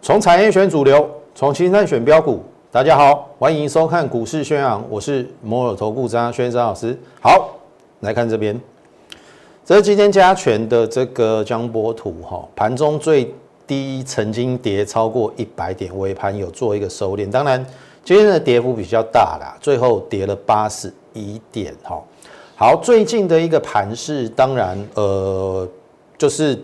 从产业选主流，从青山选标股。大家好，欢迎收看股市宣扬，我是摩尔投顾张轩张老师。好，来看这边，这是今天加权的这个江波图哈，盘中最低曾经跌超过一百点，尾盘有做一个收敛。当然，今天的跌幅比较大啦，最后跌了八十一点哈。好，最近的一个盘势，当然呃，就是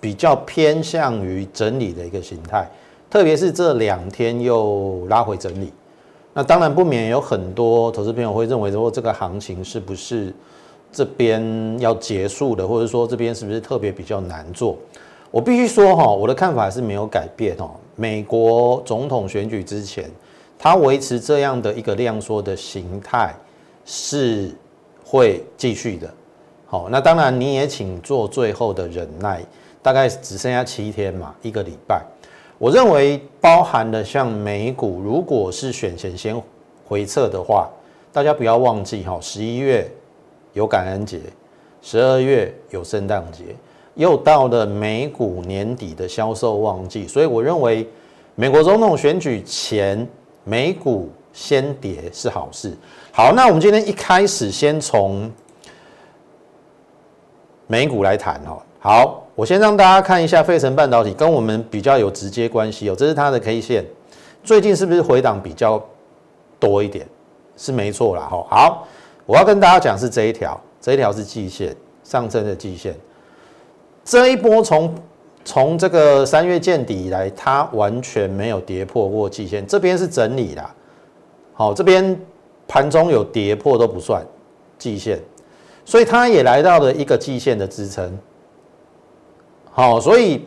比较偏向于整理的一个形态。特别是这两天又拉回整理，那当然不免有很多投资朋友会认为说这个行情是不是这边要结束的，或者说这边是不是特别比较难做？我必须说哈，我的看法是没有改变哦。美国总统选举之前，它维持这样的一个量缩的形态是会继续的。好，那当然你也请做最后的忍耐，大概只剩下七天嘛，一个礼拜。我认为包含了像美股，如果是选前先回撤的话，大家不要忘记哈，十一月有感恩节，十二月有圣诞节，又到了美股年底的销售旺季，所以我认为美国总统选举前美股先跌是好事。好，那我们今天一开始先从美股来谈哦。好。我先让大家看一下费城半导体跟我们比较有直接关系哦，这是它的 K 线，最近是不是回档比较多一点？是没错啦哈。好，我要跟大家讲是这一条，这一条是季线上升的季线，这一波从从这个三月见底以来，它完全没有跌破过季线，这边是整理啦。好，这边盘中有跌破都不算季线，所以它也来到了一个季线的支撑。好，所以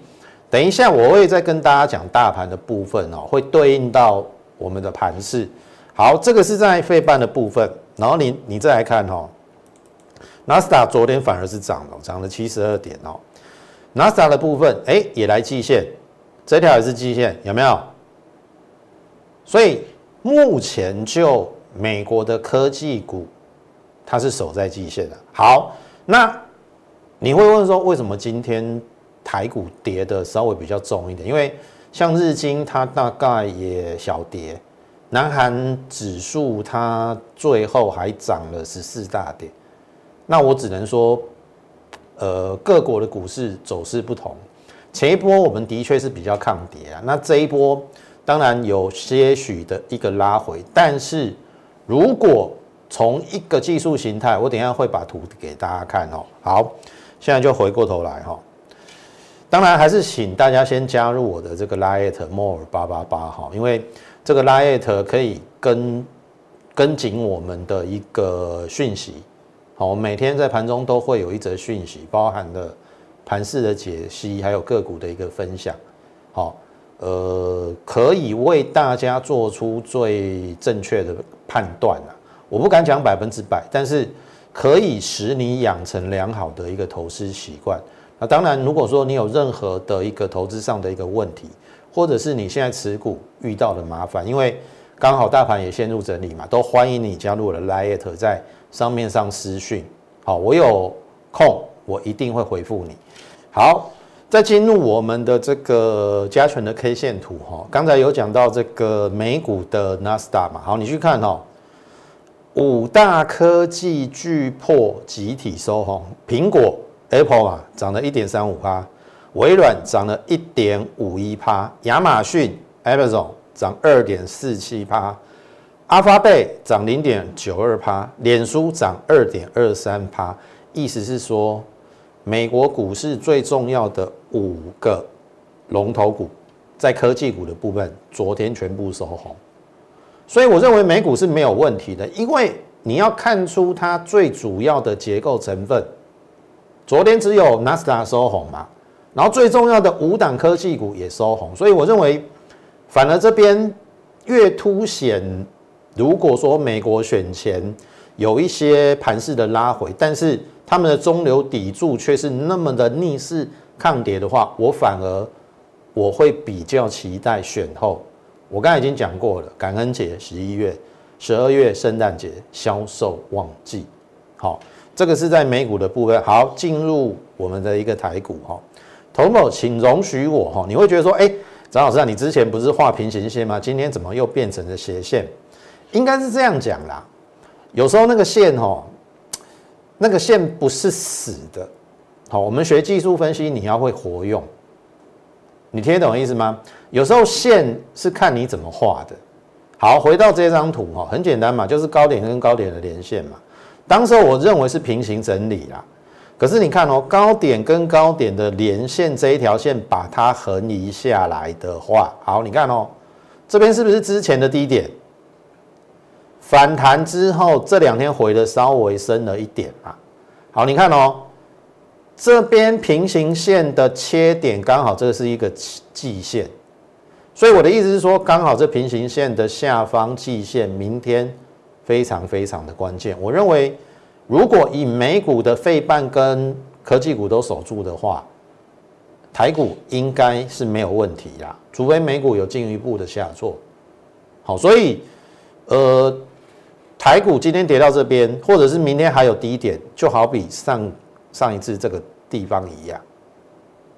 等一下我会再跟大家讲大盘的部分哦，会对应到我们的盘势。好，这个是在费半的部分，然后你你再来看哈，纳斯达昨天反而是涨了，涨了七十二点哦。NASA 的部分，哎，也来季线，这条也是季线，有没有？所以目前就美国的科技股，它是守在季线的。好，那你会问说，为什么今天？台股跌的稍微比较重一点，因为像日经它大概也小跌，南韩指数它最后还涨了十四大点。那我只能说，呃，各国的股市走势不同。前一波我们的确是比较抗跌啊，那这一波当然有些许的一个拉回，但是如果从一个技术形态，我等下会把图给大家看哦。好，现在就回过头来哈。当然，还是请大家先加入我的这个 lietmore 八八八哈，因为这个 liet 可以跟跟紧我们的一个讯息。好，我每天在盘中都会有一则讯息，包含了盘势的解析，还有个股的一个分享。好，呃，可以为大家做出最正确的判断啊。我不敢讲百分之百，但是可以使你养成良好的一个投资习惯。那当然，如果说你有任何的一个投资上的一个问题，或者是你现在持股遇到的麻烦，因为刚好大盘也陷入整理嘛，都欢迎你加入我的 Lite，在上面上私讯。好，我有空我一定会回复你。好，再进入我们的这个加权的 K 线图哈，刚才有讲到这个美股的 Nasdaq 嘛，好，你去看哦，五大科技巨破集体收红，苹果。Apple 啊，涨了一点三五趴，微软涨了一点五一趴，亚马逊 Amazon 涨二点四七趴，阿发贝涨零点九二趴，脸书涨二点二三趴。意思是说，美国股市最重要的五个龙头股，在科技股的部分，昨天全部收红。所以我认为美股是没有问题的，因为你要看出它最主要的结构成分。昨天只有纳斯达收红嘛，然后最重要的五档科技股也收红，所以我认为反而这边越凸显，如果说美国选前有一些盘势的拉回，但是他们的中流砥柱却是那么的逆势抗跌的话，我反而我会比较期待选后。我刚才已经讲过了，感恩节十一月，十二月圣诞节销售旺季。好，这个是在美股的部分。好，进入我们的一个台股哈。童某，请容许我哈，你会觉得说，哎，张老师啊，你之前不是画平行线吗？今天怎么又变成了斜线？应该是这样讲啦。有时候那个线哦，那个线不是死的。好，我们学技术分析，你要会活用。你听懂意思吗？有时候线是看你怎么画的。好，回到这张图哈，很简单嘛，就是高点跟高点的连线嘛。当时我认为是平行整理啦，可是你看哦，高点跟高点的连线这一条线把它横移下来的话，好，你看哦，这边是不是之前的低点？反弹之后这两天回的稍微深了一点嘛。好，你看哦，这边平行线的切点刚好这是一个季线，所以我的意思是说，刚好这平行线的下方季线明天。非常非常的关键，我认为，如果以美股的费半跟科技股都守住的话，台股应该是没有问题啦，除非美股有进一步的下挫。好，所以，呃，台股今天跌到这边，或者是明天还有低点，就好比上上一次这个地方一样。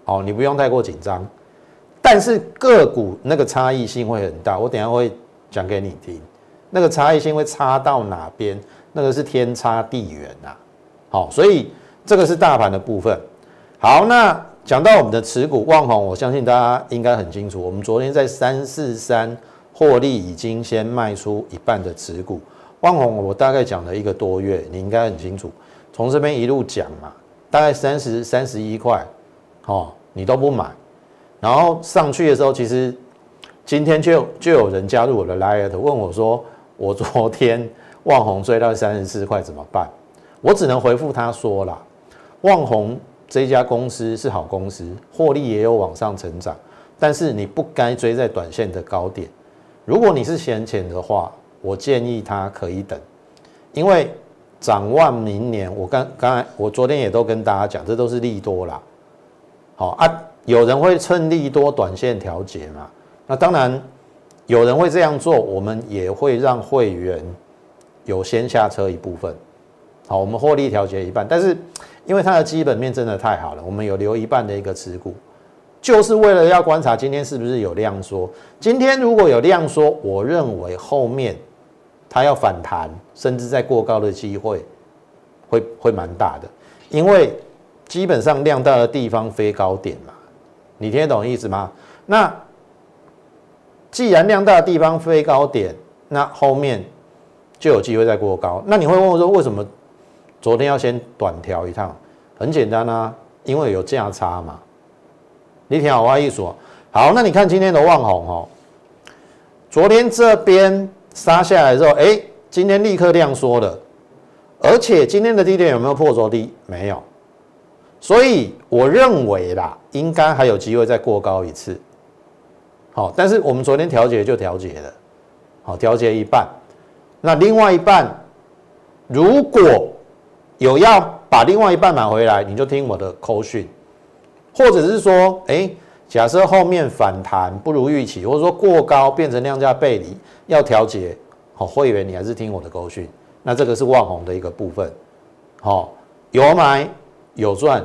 好，你不用太过紧张，但是个股那个差异性会很大，我等下会讲给你听。那个差异性会差到哪边？那个是天差地远呐。好，所以这个是大盘的部分。好，那讲到我们的持股旺宏，我相信大家应该很清楚。我们昨天在三四三获利已经先卖出一半的持股。旺宏我大概讲了一个多月，你应该很清楚。从这边一路讲嘛，大概三十三十一块，哦，你都不买。然后上去的时候，其实今天就就有人加入我的 Light 问我说。我昨天望红追到三十四块怎么办？我只能回复他说啦，望红这家公司是好公司，获利也有往上成长，但是你不该追在短线的高点。如果你是闲钱的话，我建议他可以等，因为展望明年，我刚刚才我昨天也都跟大家讲，这都是利多啦。好啊，有人会趁利多短线调节嘛？那当然。有人会这样做，我们也会让会员有先下车一部分。好，我们获利调节一半，但是因为它的基本面真的太好了，我们有留一半的一个持股，就是为了要观察今天是不是有量缩。今天如果有量缩，我认为后面它要反弹，甚至在过高的机会会会蛮大的，因为基本上量大的地方飞高点嘛，你听得懂意思吗？那。既然量大的地方飞高点，那后面就有机会再过高。那你会问我说，为什么昨天要先短调一趟？很简单啊，因为有价差嘛。你听好话一说，好，那你看今天的旺红哦，昨天这边杀下来之后，哎，今天立刻量缩了，而且今天的低点有没有破昨低？没有，所以我认为啦，应该还有机会再过高一次。好，但是我们昨天调节就调节了，好，调节一半，那另外一半如果有要把另外一半买回来，你就听我的口讯，或者是说，哎，假设后面反弹不如预期，或者说过高变成量价背离要调节，好，会员你还是听我的勾讯，那这个是万红的一个部分，好，有买有赚，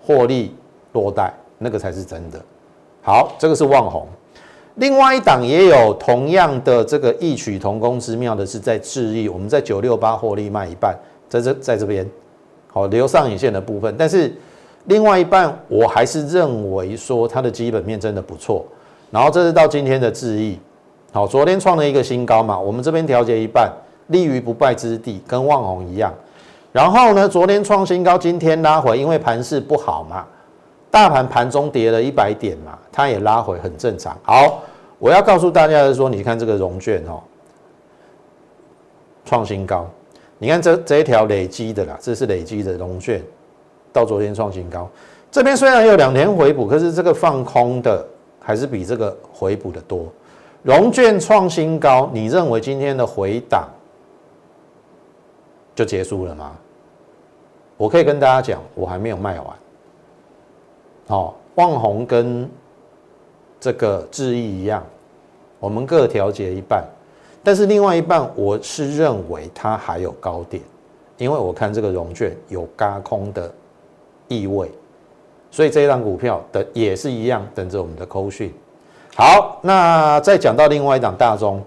获利多带，那个才是真的，好，这个是万红。另外一档也有同样的这个异曲同工之妙的是在智易，我们在九六八获利卖一半，在这在这边好留上影线的部分，但是另外一半我还是认为说它的基本面真的不错。然后这是到今天的智易，好，昨天创了一个新高嘛，我们这边调节一半，立于不败之地，跟旺宏一样。然后呢，昨天创新高，今天拉回，因为盘势不好嘛。大盘盘中跌了一百点嘛，它也拉回，很正常。好，我要告诉大家的是说，你看这个融券哦，创新高。你看这这一条累积的啦，这是累积的融券，到昨天创新高。这边虽然有两天回补，可是这个放空的还是比这个回补的多。融券创新高，你认为今天的回档就结束了吗？我可以跟大家讲，我还没有卖完。好，旺宏跟这个智毅一样，我们各调节一半。但是另外一半我是认为它还有高点，因为我看这个融券有嘎空的意味，所以这一档股票的也是一样，等着我们的扣讯。好，那再讲到另外一档大中，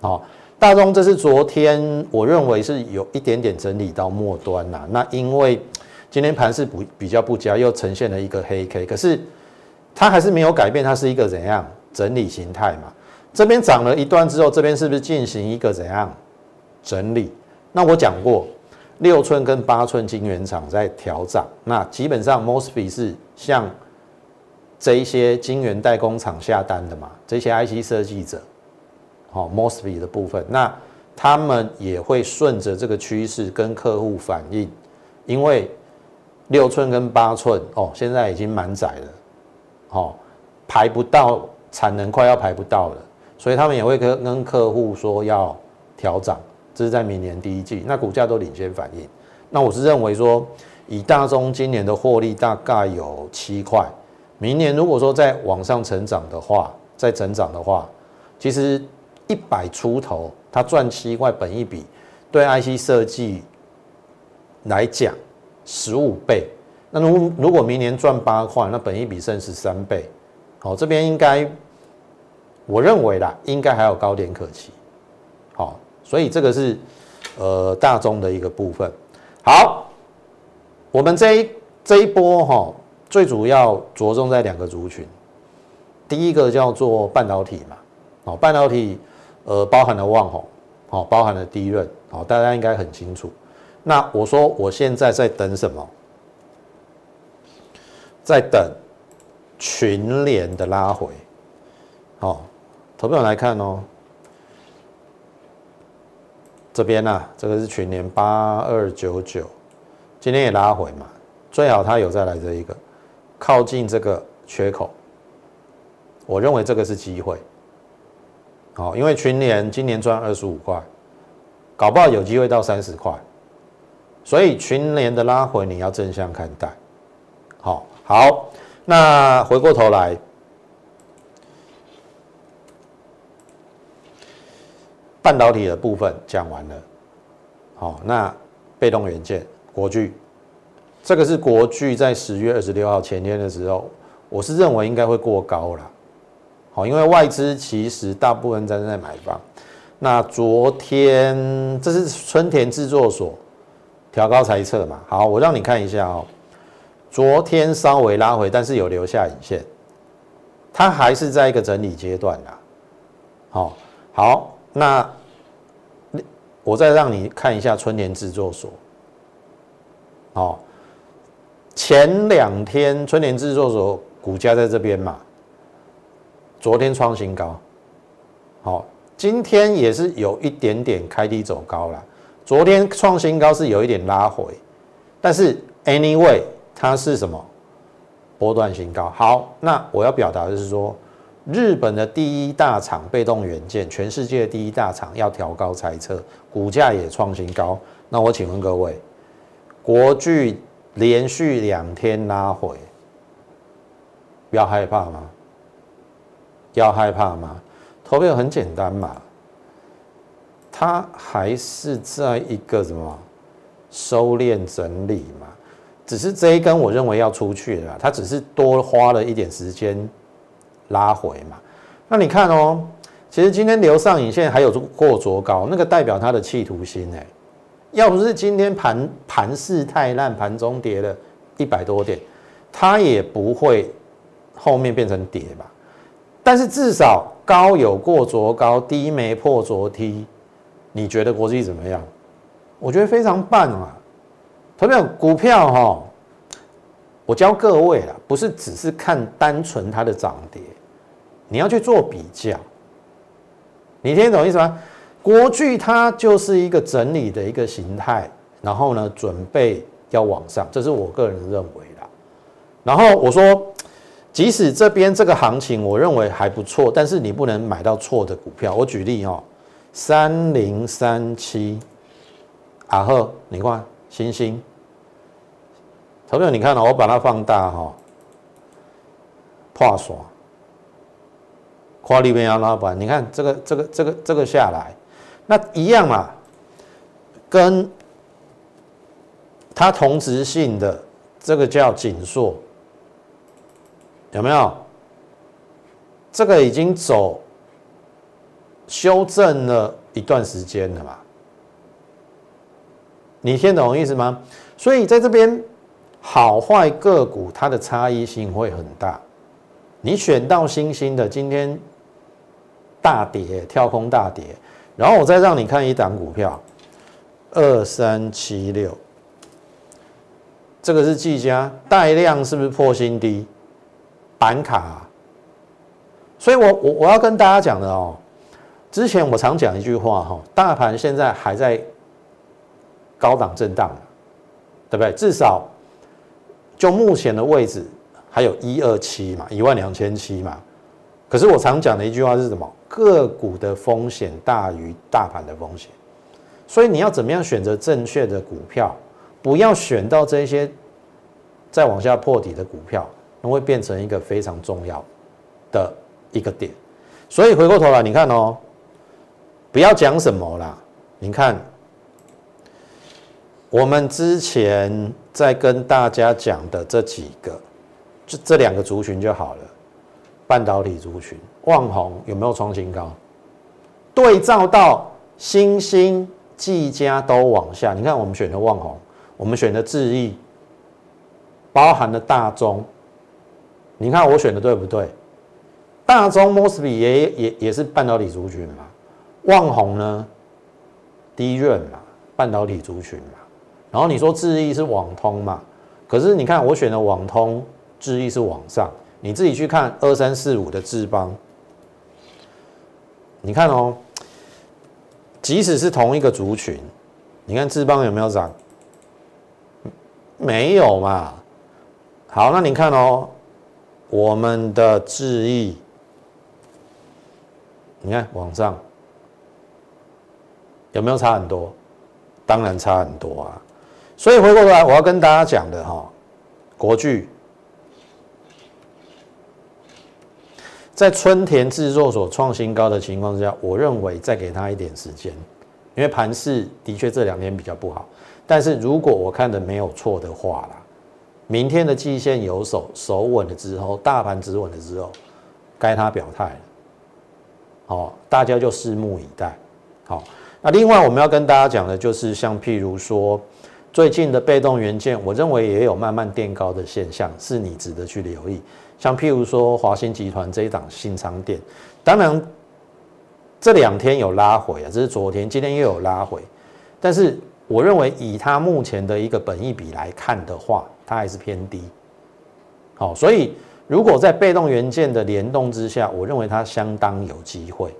好，大中这是昨天我认为是有一点点整理到末端啦。那因为今天盘是不比较不佳，又呈现了一个黑 K，可是它还是没有改变，它是一个怎样整理形态嘛？这边涨了一段之后，这边是不是进行一个怎样整理？那我讲过，六寸跟八寸晶圆厂在调涨，那基本上 mosfet 是向这一些晶圆代工厂下单的嘛？这些 IC 设计者，好 mosfet 的部分，那他们也会顺着这个趋势跟客户反映，因为六寸跟八寸哦，现在已经满载了，哦，排不到产能，快要排不到了。所以他们也会跟跟客户说要调涨，这是在明年第一季，那股价都领先反应。那我是认为说，以大中今年的获利大概有七块，明年如果说再往上成长的话，再成长的话，其实一百出头，它赚七块，本一比对 IC 设计来讲十五倍，那如如果明年赚八块，那本一比剩十三倍，好，这边应该。我认为啦，应该还有高点可期，好，所以这个是呃大中的一个部分。好，我们这一这一波哈，最主要着重在两个族群，第一个叫做半导体嘛，哦，半导体呃包含了旺宏，好，包含了低润，好，大家应该很清楚。那我说我现在在等什么？在等群联的拉回，好。投票来看哦，这边呢，这个是群年八二九九，今天也拉回嘛，最好它有再来这一个靠近这个缺口，我认为这个是机会，好，因为群年今年赚二十五块，搞不好有机会到三十块，所以群年的拉回你要正向看待，好，好，那回过头来。半导体的部分讲完了，好，那被动元件国巨，这个是国巨在十月二十六号前天的时候，我是认为应该会过高了，好，因为外资其实大部分在在买方。那昨天这是春田制作所调高猜测嘛？好，我让你看一下哦，昨天稍微拉回，但是有留下影线，它还是在一个整理阶段啦。好，好。那，我再让你看一下春田制作所，哦，前两天春田制作所股价在这边嘛，昨天创新高，好，今天也是有一点点开低走高了，昨天创新高是有一点拉回，但是 anyway 它是什么波段新高？好，那我要表达的是说。日本的第一大厂被动元件，全世界第一大厂要调高猜测，股价也创新高。那我请问各位，国巨连续两天拉回，要害怕吗？要害怕吗？投票很简单嘛，它还是在一个什么收敛整理嘛，只是这一根我认为要出去了，它只是多花了一点时间。拉回嘛，那你看哦，其实今天留上影线还有过卓高，那个代表它的企图心哎，要不是今天盘盘势太烂，盘中跌了一百多点，它也不会后面变成跌吧。但是至少高有过卓高，低没破卓低，你觉得国际怎么样？我觉得非常棒啊！投票股票哈，我教各位啦，不是只是看单纯它的涨跌。你要去做比较，你听懂意思吗？国巨它就是一个整理的一个形态，然后呢，准备要往上，这是我个人认为的。然后我说，即使这边这个行情我认为还不错，但是你不能买到错的股票。我举例哦，三零三七，阿赫，你看星星，投票你看了，我把它放大哈，破爽。跨里边要拉板，你看这个这个这个这个下来，那一样嘛，跟它同质性的这个叫紧缩，有没有？这个已经走修正了一段时间了嘛？你听懂意思吗？所以在这边好坏个股它的差异性会很大。你选到新兴的，今天大跌跳空大跌，然后我再让你看一档股票，二三七六，这个是技嘉带量是不是破新低？板卡，所以我我我要跟大家讲的哦，之前我常讲一句话哈，大盘现在还在高档震荡，对不对？至少就目前的位置。还有一二七嘛，一万两千七嘛。可是我常讲的一句话是什么？个股的风险大于大盘的风险，所以你要怎么样选择正确的股票？不要选到这些再往下破底的股票，那会变成一个非常重要的一个点。所以回过头来，你看哦，不要讲什么啦。你看，我们之前在跟大家讲的这几个。就这两个族群就好了，半导体族群，旺宏有没有创新高？对照到新兴、技嘉都往下，你看我们选的旺宏，我们选的智毅，包含了大中，你看我选的对不对？大中 Mosby 也也也是半导体族群嘛，旺宏呢，低润嘛，半导体族群嘛，然后你说智毅是网通嘛，可是你看我选的网通。智毅是往上，你自己去看二三四五的智邦，你看哦，即使是同一个族群，你看智邦有没有涨？没有嘛。好，那你看哦，我们的智毅，你看往上有没有差很多？当然差很多啊。所以回过头来，我要跟大家讲的哈，国巨。在春田制作所创新高的情况之下，我认为再给他一点时间，因为盘市的确这两天比较不好。但是如果我看的没有错的话啦，明天的季线有手手稳了之后，大盘止稳了之后，该他表态了。好，大家就拭目以待。好，那另外我们要跟大家讲的就是，像譬如说最近的被动元件，我认为也有慢慢垫高的现象，是你值得去留意。像譬如说华兴集团这一档新仓店，当然这两天有拉回啊，这是昨天，今天又有拉回，但是我认为以它目前的一个本益比来看的话，它还是偏低。好，所以如果在被动元件的联动之下，我认为它相当有机会。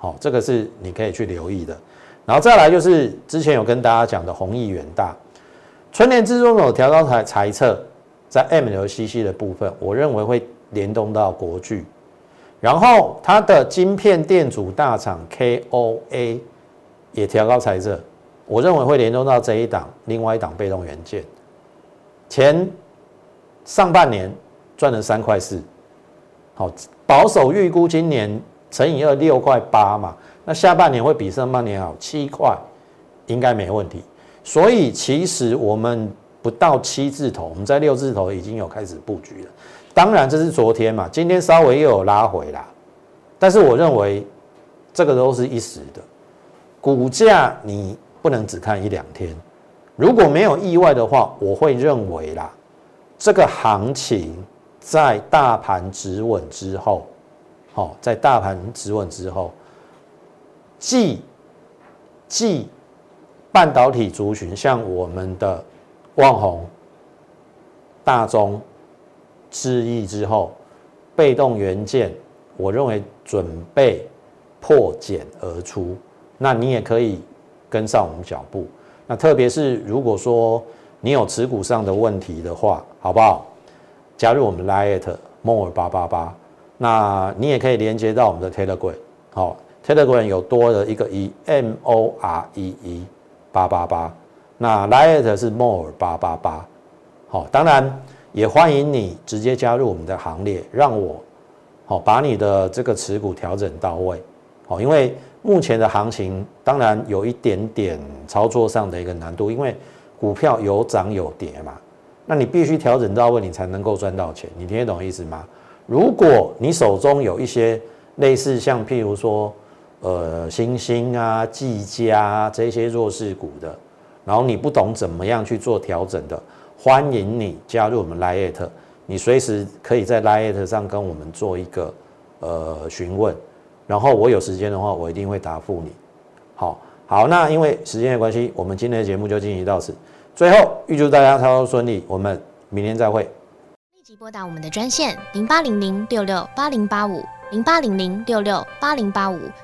好，这个是你可以去留意的。然后再来就是之前有跟大家讲的弘毅远大，春年之中有调高财财测。在 MLCC 的部分，我认为会联动到国巨，然后它的晶片电阻大厂 KOA 也调高财测，我认为会联动到这一档，另外一档被动元件，前上半年赚了三块四，好保守预估今年乘以二六块八嘛，那下半年会比上半年好七块，应该没问题，所以其实我们。不到七字头，我们在六字头已经有开始布局了。当然，这是昨天嘛，今天稍微又有拉回啦。但是我认为这个都是一时的，股价你不能只看一两天。如果没有意外的话，我会认为啦，这个行情在大盘止稳之后，好，在大盘止稳之后，即，即半导体族群，像我们的。旺宏、大中、智毅之后，被动元件，我认为准备破茧而出。那你也可以跟上我们脚步。那特别是如果说你有持股上的问题的话，好不好？加入我们 Lite More 八八八。那你也可以连接到我们的 Telegram。好，Telegram 有多了一个 E M O R E E 八八八。那 Lite 是 More 八八八，好，当然也欢迎你直接加入我们的行列，让我好，把你的这个持股调整到位，好，因为目前的行情当然有一点点操作上的一个难度，因为股票有涨有跌嘛，那你必须调整到位，你才能够赚到钱，你听得懂意思吗？如果你手中有一些类似像譬如说，呃，星星啊、技嘉这些弱势股的，然后你不懂怎么样去做调整的，欢迎你加入我们 Lite，你随时可以在 Lite 上跟我们做一个呃询问，然后我有时间的话，我一定会答复你。好，好，那因为时间的关系，我们今天的节目就进行到此。最后，预祝大家操作顺利，我们明天再会。立即拨打我们的专线零八零零六六八零八五零八零零六六八零八五